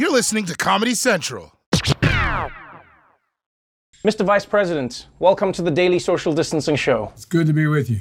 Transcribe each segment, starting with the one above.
You're listening to Comedy Central. Mr. Vice President, welcome to the Daily Social Distancing Show. It's good to be with you.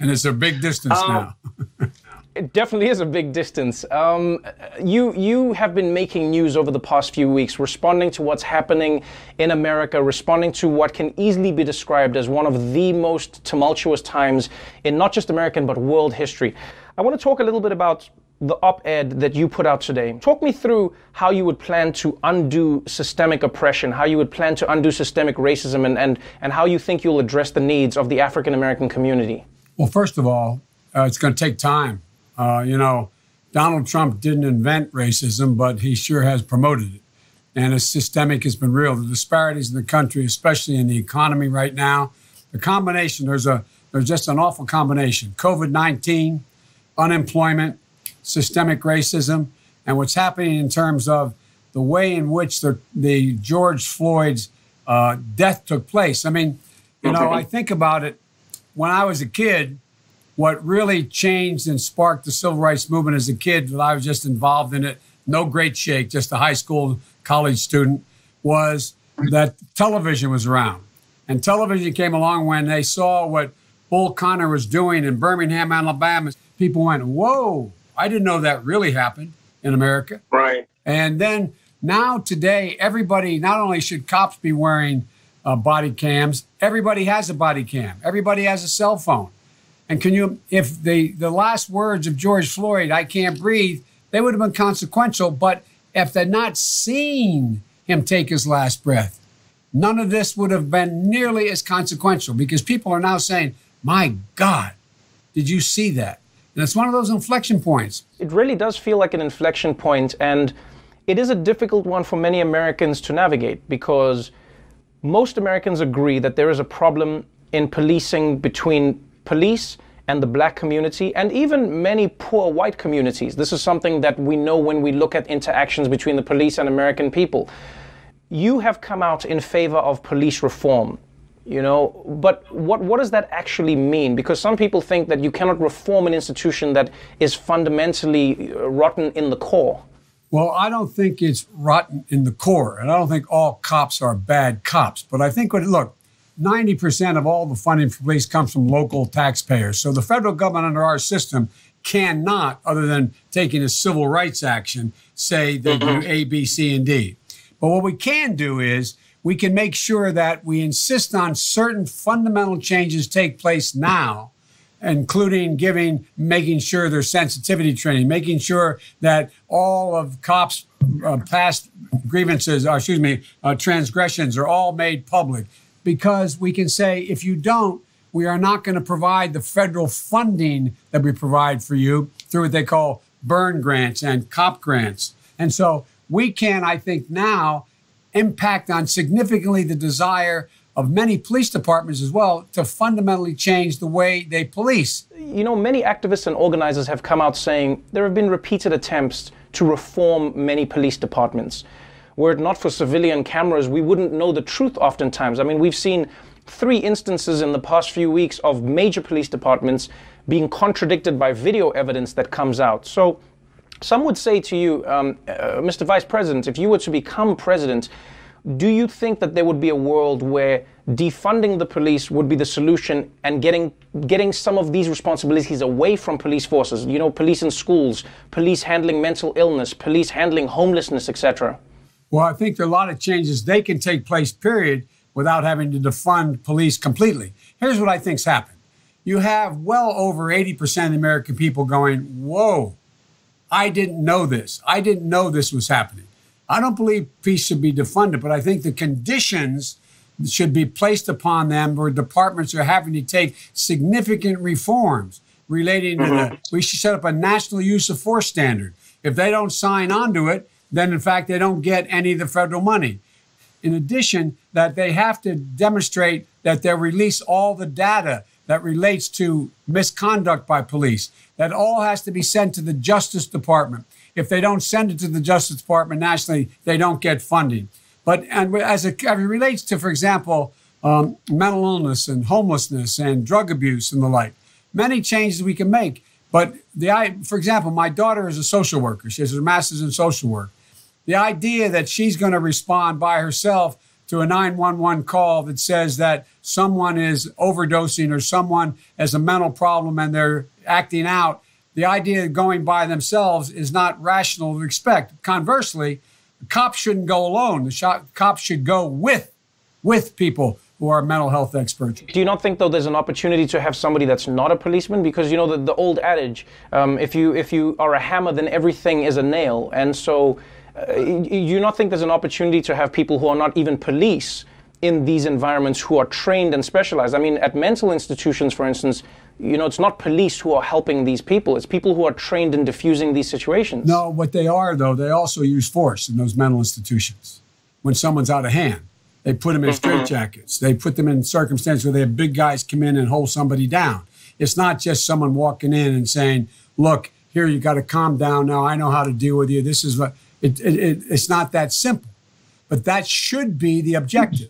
And it's a big distance Um, now. It definitely is a big distance. Um, you you have been making news over the past few weeks, responding to what's happening in America, responding to what can easily be described as one of the most tumultuous times in not just American but world history. I want to talk a little bit about the op-ed that you put out today. Talk me through how you would plan to undo systemic oppression, how you would plan to undo systemic racism, and and, and how you think you'll address the needs of the African American community. Well, first of all, uh, it's going to take time. Uh, you know, Donald Trump didn't invent racism, but he sure has promoted it. And it's systemic, has been real. The disparities in the country, especially in the economy right now, the combination, there's a there's just an awful combination. COVID 19, unemployment, systemic racism, and what's happening in terms of the way in which the, the George Floyd's uh, death took place. I mean, you know, I think about it when I was a kid, what really changed and sparked the civil rights movement as a kid, that I was just involved in it, no great shake, just a high school, college student, was that television was around. And television came along when they saw what Bull Connor was doing in Birmingham, Alabama. People went, Whoa, I didn't know that really happened in America. Right. And then now, today, everybody, not only should cops be wearing uh, body cams, everybody has a body cam, everybody has a cell phone. And can you, if the, the last words of George Floyd, I can't breathe, they would have been consequential. But if they're not seen him take his last breath, none of this would have been nearly as consequential because people are now saying, my God, did you see that? And it's one of those inflection points. It really does feel like an inflection point, and it is a difficult one for many Americans to navigate because most Americans agree that there is a problem in policing between police and the black community and even many poor white communities. This is something that we know when we look at interactions between the police and American people. You have come out in favor of police reform you know but what what does that actually mean because some people think that you cannot reform an institution that is fundamentally uh, rotten in the core Well, I don't think it's rotten in the core, and I don't think all cops are bad cops. But I think what look, ninety percent of all the funding for police comes from local taxpayers. So the federal government under our system cannot, other than taking a civil rights action, say they do A, B, C, and D. But what we can do is we can make sure that we insist on certain fundamental changes take place now including giving, making sure there's sensitivity training, making sure that all of cops' uh, past grievances, or excuse me, uh, transgressions are all made public. Because we can say, if you don't, we are not going to provide the federal funding that we provide for you through what they call Byrne grants and cop grants. And so we can, I think, now impact on significantly the desire of many police departments as well to fundamentally change the way they police. you know many activists and organizers have come out saying there have been repeated attempts to reform many police departments. Were it not for civilian cameras we wouldn't know the truth oftentimes. I mean we've seen three instances in the past few weeks of major police departments being contradicted by video evidence that comes out. So some would say to you, um, uh, Mr. Vice President, if you were to become president, do you think that there would be a world where defunding the police would be the solution and getting getting some of these responsibilities away from police forces? You know, police in schools, police handling mental illness, police handling homelessness, etc. Well, I think there are a lot of changes they can take place, period, without having to defund police completely. Here's what I think's happened. You have well over 80% of the American people going, whoa, I didn't know this. I didn't know this was happening. I don't believe peace should be defunded, but I think the conditions should be placed upon them where departments are having to take significant reforms relating to the, mm-hmm. we should set up a national use of force standard. If they don't sign on to it, then in fact they don't get any of the federal money. In addition, that they have to demonstrate that they release all the data that relates to misconduct by police. That all has to be sent to the Justice Department. If they don't send it to the Justice Department nationally, they don't get funding. But and as it, as it relates to, for example, um, mental illness and homelessness and drug abuse and the like, many changes we can make. But the I, for example, my daughter is a social worker. She has her master's in social work. The idea that she's going to respond by herself to a 911 call that says that someone is overdosing or someone has a mental problem and they're acting out, the idea of going by themselves is not rational to expect. Conversely, cops shouldn't go alone. The cops should go with with people who are mental health experts. Do you not think, though, there's an opportunity to have somebody that's not a policeman? Because you know the, the old adage, um, if you if you are a hammer, then everything is a nail, and so uh, you not think there's an opportunity to have people who are not even police in these environments who are trained and specialized? I mean, at mental institutions, for instance, you know, it's not police who are helping these people. It's people who are trained in diffusing these situations. No, what they are, though, they also use force in those mental institutions when someone's out of hand. They put them in mm-hmm. straitjackets. They put them in circumstances where they have big guys come in and hold somebody down. It's not just someone walking in and saying, "Look, here you got to calm down now. I know how to deal with you. This is what." It, it, it, it's not that simple, but that should be the objective.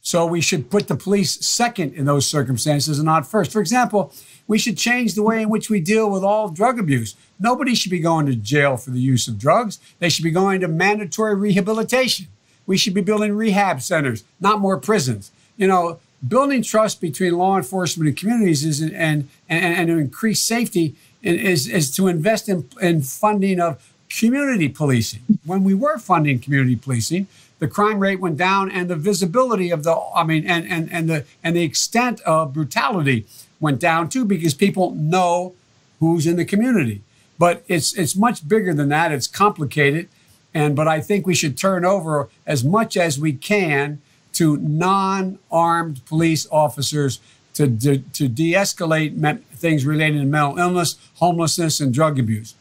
So we should put the police second in those circumstances and not first. For example, we should change the way in which we deal with all drug abuse. Nobody should be going to jail for the use of drugs. They should be going to mandatory rehabilitation. We should be building rehab centers, not more prisons. You know, building trust between law enforcement and communities is and and, and to increase safety is, is to invest in, in funding of community policing. When we were funding community policing, the crime rate went down and the visibility of the I mean and and, and the and the extent of brutality went down too because people know who's in the community. But it's it's much bigger than that. It's complicated. And but I think we should turn over as much as we can to non-armed police officers to de- to de-escalate things related to mental illness, homelessness, and drug abuse.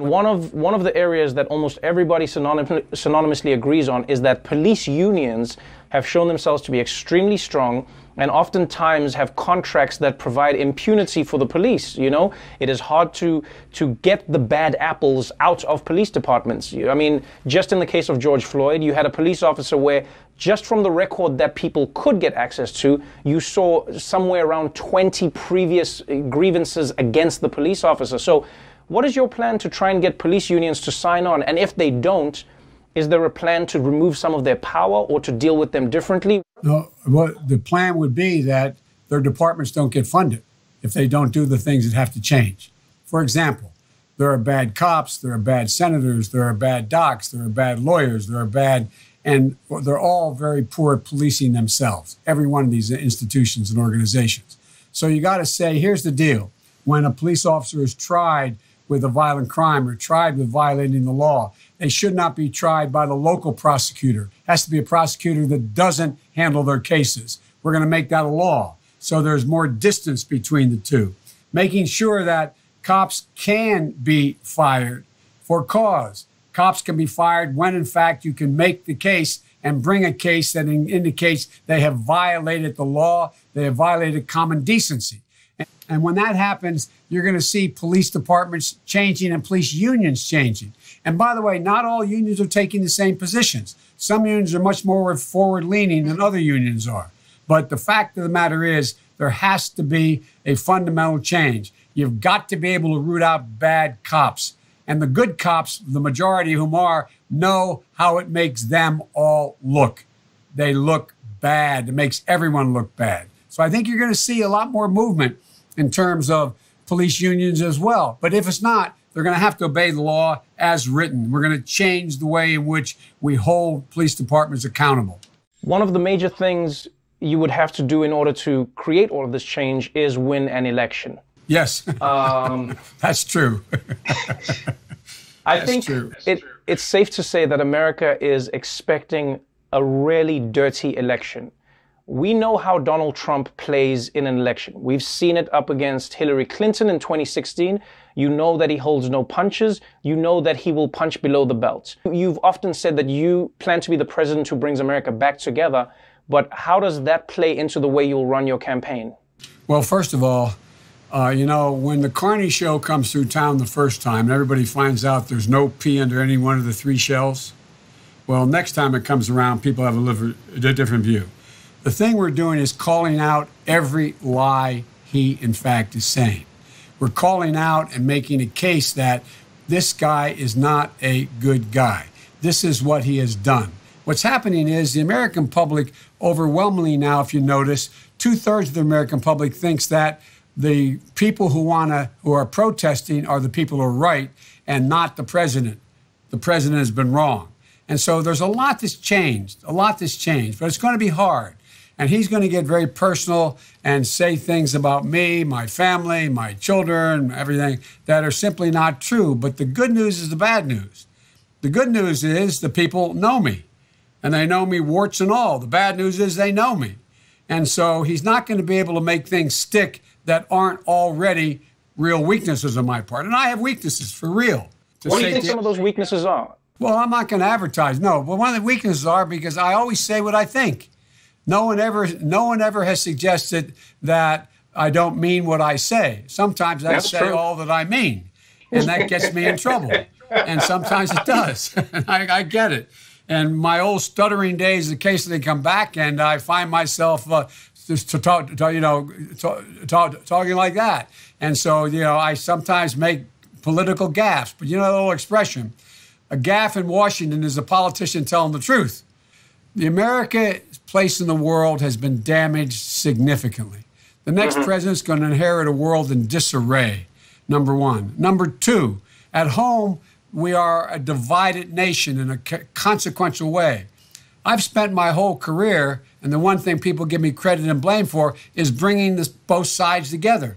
One of one of the areas that almost everybody synonym- synonymously agrees on is that police unions have shown themselves to be extremely strong and oftentimes have contracts that provide impunity for the police. You know, it is hard to to get the bad apples out of police departments. I mean, just in the case of George Floyd, you had a police officer where just from the record that people could get access to, you saw somewhere around 20 previous eh, grievances against the police officer. So, what is your plan to try and get police unions to sign on? And if they don't, is there a plan to remove some of their power or to deal with them differently? The plan would be that their departments don't get funded if they don't do the things that have to change. For example, there are bad cops, there are bad senators, there are bad docs, there are bad lawyers, there are bad, and they're all very poor at policing themselves, every one of these institutions and organizations. So you got to say, here's the deal. When a police officer is tried with a violent crime or tried with violating the law, they should not be tried by the local prosecutor. It has to be a prosecutor that doesn't handle their cases. We're going to make that a law. So there's more distance between the two. Making sure that cops can be fired for cause. Cops can be fired when, in fact, you can make the case and bring a case that indicates they have violated the law, they have violated common decency. And when that happens, you're going to see police departments changing and police unions changing. And by the way, not all unions are taking the same positions. Some unions are much more forward leaning than other unions are. But the fact of the matter is, there has to be a fundamental change. You've got to be able to root out bad cops. And the good cops, the majority of whom are, know how it makes them all look. They look bad. It makes everyone look bad. So I think you're going to see a lot more movement in terms of police unions as well. But if it's not, they're going to have to obey the law as written. We're going to change the way in which we hold police departments accountable. One of the major things you would have to do in order to create all of this change is win an election. Yes, um, that's true. I that's think true. It, it's safe to say that America is expecting a really dirty election we know how Donald Trump plays in an election. We've seen it up against Hillary Clinton in 2016. You know that he holds no punches. You know that he will punch below the belt. You've often said that you plan to be the president who brings America back together. But how does that play into the way you'll run your campaign? Well, first of all, uh, you know, when the Carney show comes through town the first time and everybody finds out there's no pea under any one of the three shells, well, next time it comes around, people have a different view. The thing we're doing is calling out every lie he, in fact, is saying. We're calling out and making a case that this guy is not a good guy. this is what he has done. What's happening is the American public, overwhelmingly now, if you notice, two thirds of the American public thinks that the people who want to, who are protesting are the people who are right and not the president. The president has been wrong. And so there's a lot that's changed, a lot that's changed, but it's going to be hard. And he's going to get very personal and say things about me, my family, my children, everything that are simply not true. But the good news is the bad news. The good news is the people know me and they know me warts and all. The bad news is they know me. And so he's not going to be able to make things stick that aren't already real weaknesses on my part. And I have weaknesses for real. What do you think some of those weaknesses are? Well, I'm not going to advertise. No, but one of the weaknesses are because I always say what I think. No one ever, no one ever has suggested that I don't mean what I say. Sometimes I That's say true. all that I mean, and that gets me in trouble. And sometimes it does. I, I get it. And my old stuttering days occasionally come back, and I find myself uh, just to talk, to, you know, to, talk, talking like that. And so, you know, I sometimes make political gaffes. But you know the old expression, a gaffe in Washington is a politician telling the truth. The America's place in the world has been damaged significantly. The next mm-hmm. president is going to inherit a world in disarray, number one. Number two, at home, we are a divided nation in a consequential way. I've spent my whole career, and the one thing people give me credit and blame for is bringing this, both sides together,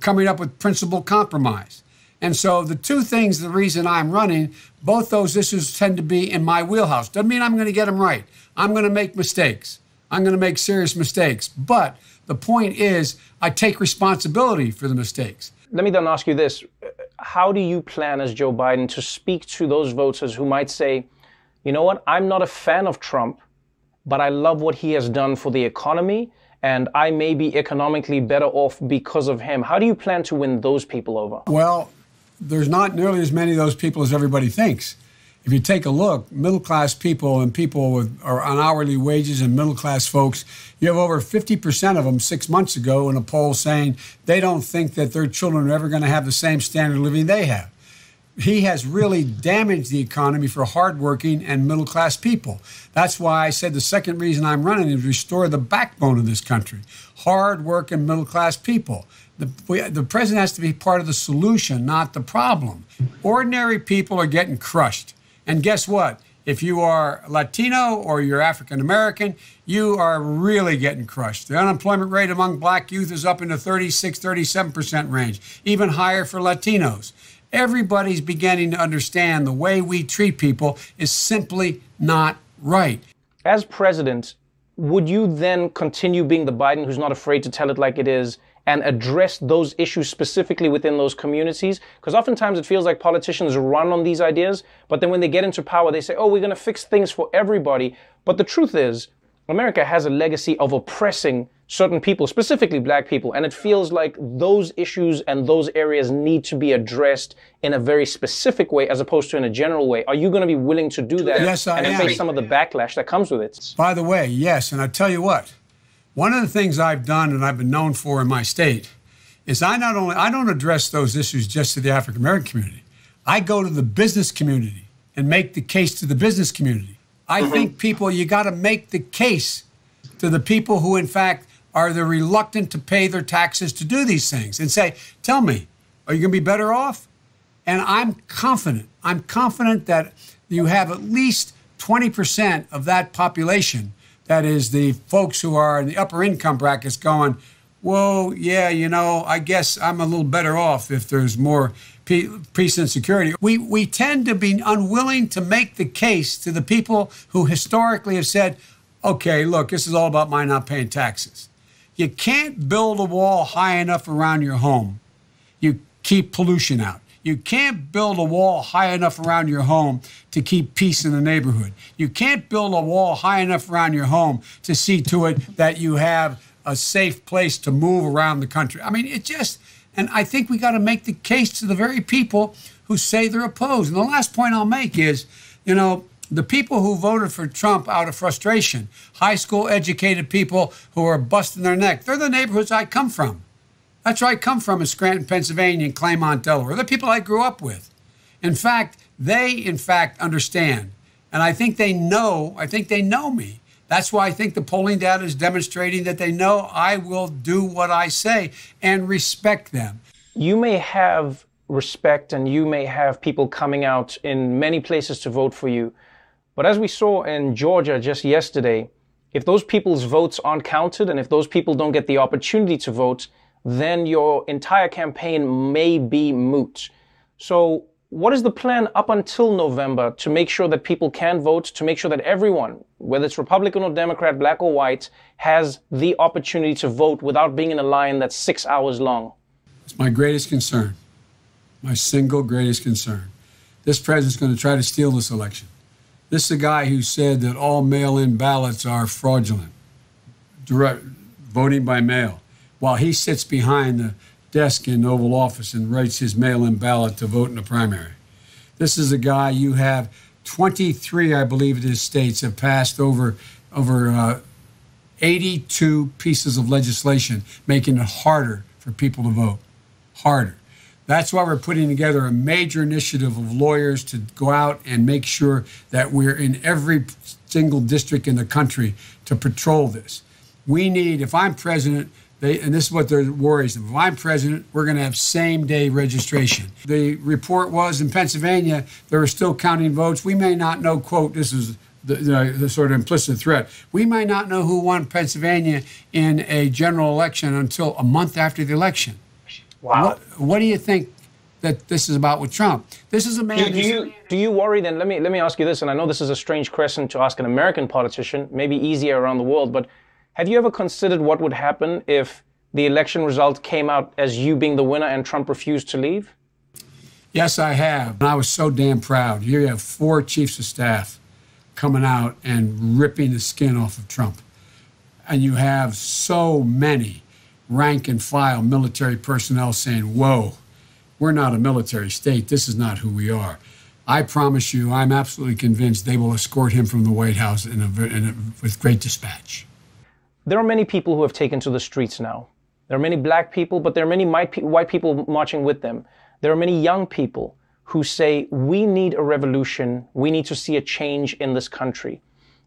coming up with principled compromise. And so the two things, the reason I'm running, both those issues tend to be in my wheelhouse. Doesn't mean I'm going to get them right. I'm going to make mistakes. I'm going to make serious mistakes. But the point is, I take responsibility for the mistakes. Let me then ask you this. How do you plan as Joe Biden to speak to those voters who might say, you know what, I'm not a fan of Trump, but I love what he has done for the economy, and I may be economically better off because of him? How do you plan to win those people over? Well, there's not nearly as many of those people as everybody thinks. If you take a look, middle class people and people with are on hourly wages and middle class folks, you have over 50% of them six months ago in a poll saying they don't think that their children are ever going to have the same standard of living they have. He has really damaged the economy for hardworking and middle class people. That's why I said the second reason I'm running is restore the backbone of this country. hard Hardworking middle class people. The, we, the president has to be part of the solution, not the problem. Ordinary people are getting crushed. And guess what? If you are Latino or you're African American, you are really getting crushed. The unemployment rate among black youth is up in the 36, 37% range, even higher for Latinos. Everybody's beginning to understand the way we treat people is simply not right. As president, would you then continue being the Biden who's not afraid to tell it like it is and address those issues specifically within those communities? Because oftentimes it feels like politicians run on these ideas, but then when they get into power, they say, oh, we're going to fix things for everybody. But the truth is, America has a legacy of oppressing certain people, specifically black people, and it feels like those issues and those areas need to be addressed in a very specific way as opposed to in a general way. Are you going to be willing to do that Yes, I and am. face some of the backlash that comes with it? By the way, yes, and I tell you what, one of the things I've done and I've been known for in my state is I not only I don't address those issues just to the African American community. I go to the business community and make the case to the business community. I mm-hmm. think people you got to make the case to the people who in fact are the reluctant to pay their taxes to do these things and say, "Tell me, are you going to be better off?" And I'm confident. I'm confident that you have at least 20% of that population, that is the folks who are in the upper income brackets, going, Whoa, yeah, you know, I guess I'm a little better off if there's more peace and security. We, we tend to be unwilling to make the case to the people who historically have said, okay, look, this is all about my not paying taxes. You can't build a wall high enough around your home you keep pollution out. You can't build a wall high enough around your home to keep peace in the neighborhood. You can't build a wall high enough around your home to see to it that you have a safe place to move around the country. I mean, it just, and I think we got to make the case to the very people who say they're opposed. And the last point I'll make is, you know, the people who voted for Trump out of frustration, high school educated people who are busting their neck, they're the neighborhoods I come from. That's where I come from in Scranton, Pennsylvania, and Claymont, Delaware. The people I grew up with. In fact, they, in fact, understand And I think they know, I think they know me. That's why I think the polling data is demonstrating that they know I will do what I say and respect them. You may have respect and you may have people coming out in many places to vote for you. But as we saw in Georgia just yesterday, if those people's votes aren't counted and if those people don't get the opportunity to vote, then your entire campaign may be moot. So, what is the plan up until November to make sure that people can vote, to make sure that everyone, whether it's Republican or Democrat, black or white, has the opportunity to vote without being in a line that's six hours long? It's my greatest concern, my single greatest concern. This president's going to try to steal this election. This is a guy who said that all mail in ballots are fraudulent, direct, voting by mail while he sits behind the desk in the Oval Office and writes his mail in ballot to vote in the primary. This is a guy you have 23, I believe it is, states have passed over, over uh, 82 pieces of legislation making it harder for people to vote. Harder. That's why we're putting together a major initiative of lawyers to go out and make sure that we're in every single district in the country to patrol this. We need, if I'm president, they, and this is what their worries. If I'm president, we're going to have same day registration. The report was in Pennsylvania, they were still counting votes. We may not know, quote, this is the, the, the, sort of implicit threat. We might not know who won Pennsylvania in a general election until a month after the election. Wow. What, what do you think that this is about with Trump? This is a man. Do, do you do you worry then? Let me let me ask you this, and I know this is a strange question to ask an American politician, maybe easier around the world, but have you ever considered what would happen if the election result came out as you being the winner and Trump refused to leave? Yes, I have. And I was so damn proud. You have four chiefs of staff coming out and ripping the skin off of Trump. And you have so many rank and file military personnel saying, Whoa, we're not a military state. This is not who we are. I promise you, I'm absolutely convinced they will escort him from the White House in a, in a, with great dispatch. There are many people who have taken to the streets now. There are many black people, but there are many white people marching with them. There are many young people who say, we need a revolution. We need to see a change in this country.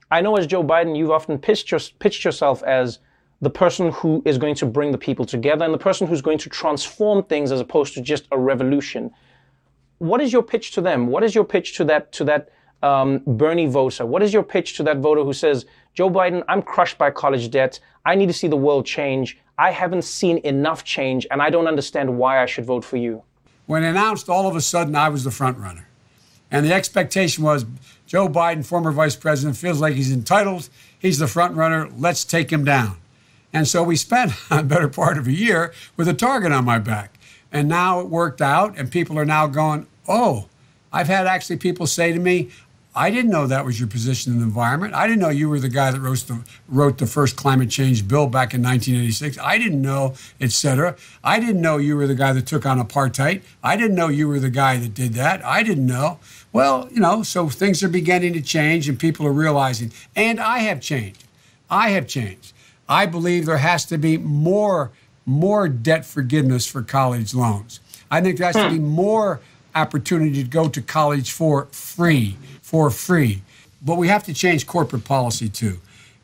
I know as Joe Biden, you've often pitched, your, pitched yourself as the person who is going to bring the people together and the person who's going to transform things as opposed to just a revolution. What is your pitch to them? What is your pitch to that, to that um, Bernie voter? What is your pitch to that voter who says, Joe Biden, I'm crushed by college debt. I need to see the world change. I haven't seen enough change, and I don't understand why I should vote for you. When announced, all of a sudden, I was the front runner. And the expectation was Joe Biden, former vice president, feels like he's entitled. He's the front runner. Let's take him down. And so we spent a better part of a year with a target on my back. And now it worked out, and people are now going, oh, I've had actually people say to me, I didn't know that was your position in the environment. I didn't know you were the guy that wrote the, wrote the first climate change bill back in 1986. I didn't know, et cetera. I didn't know you were the guy that took on apartheid. I didn't know you were the guy that did that. I didn't know. Well, you know, so things are beginning to change and people are realizing. And I have changed. I have changed. I believe there has to be more, more debt forgiveness for college loans. I think there has to be hmm. more opportunity to go to college for free for free. But we have to change corporate policy too.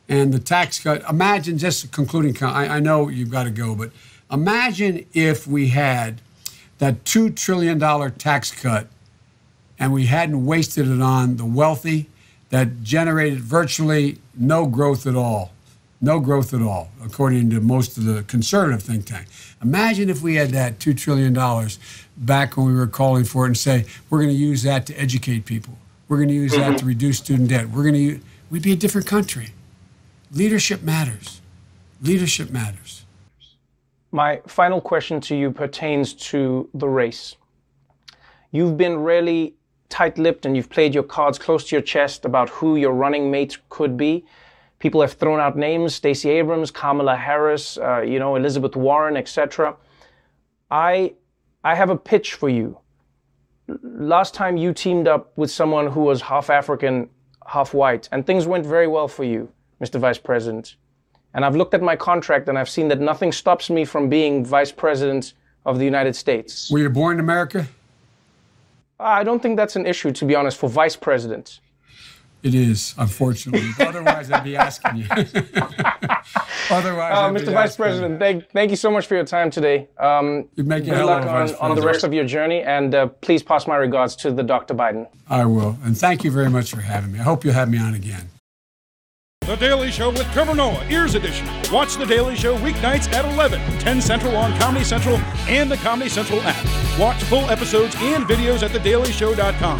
And the tax cut, imagine just concluding, I, I know you've got to go, but imagine if we had that $2 trillion tax cut and we hadn't wasted it on the wealthy that generated virtually no growth at all. No growth at all, according to most of the conservative think tank. Imagine if we had that $2 trillion back when we were calling for it and say, we're going to use that to educate people. We're going to use that to mm-hmm. reduce student debt. We're going to we'd be a different country. Leadership matters. Leadership matters. My final question to you pertains to the race. You've been really tight-lipped and you've played your cards close to your chest about who your running mate could be. People have thrown out names: Stacey Abrams, Kamala Harris, uh, you know, Elizabeth Warren, etc. I I have a pitch for you last time you teamed up with someone who was half African, half white, and things went very well for you, Mr. Vice President. And I've looked at my contract and I've seen that nothing stops me from being Vice President of the United States. Were you born in America? I don't think that's an issue, to be honest, for Vice President. It is, unfortunately. Otherwise, I'd be asking you. Otherwise, Uh, I'd be Mr. Vice asking President, thank, thank you so much for your time today. Um, You're making a good hell luck of on, on the rest of your journey, and uh, please pass my regards to the Dr. Biden. I will. And thank you very much for having me. I hope you'll have me on again. The Daily Show with Trevor Noah, Ears Edition. Watch The Daily Show weeknights at 11, 10 Central on Comedy Central and the Comedy Central app. Watch full episodes and videos at thedailyshow.com.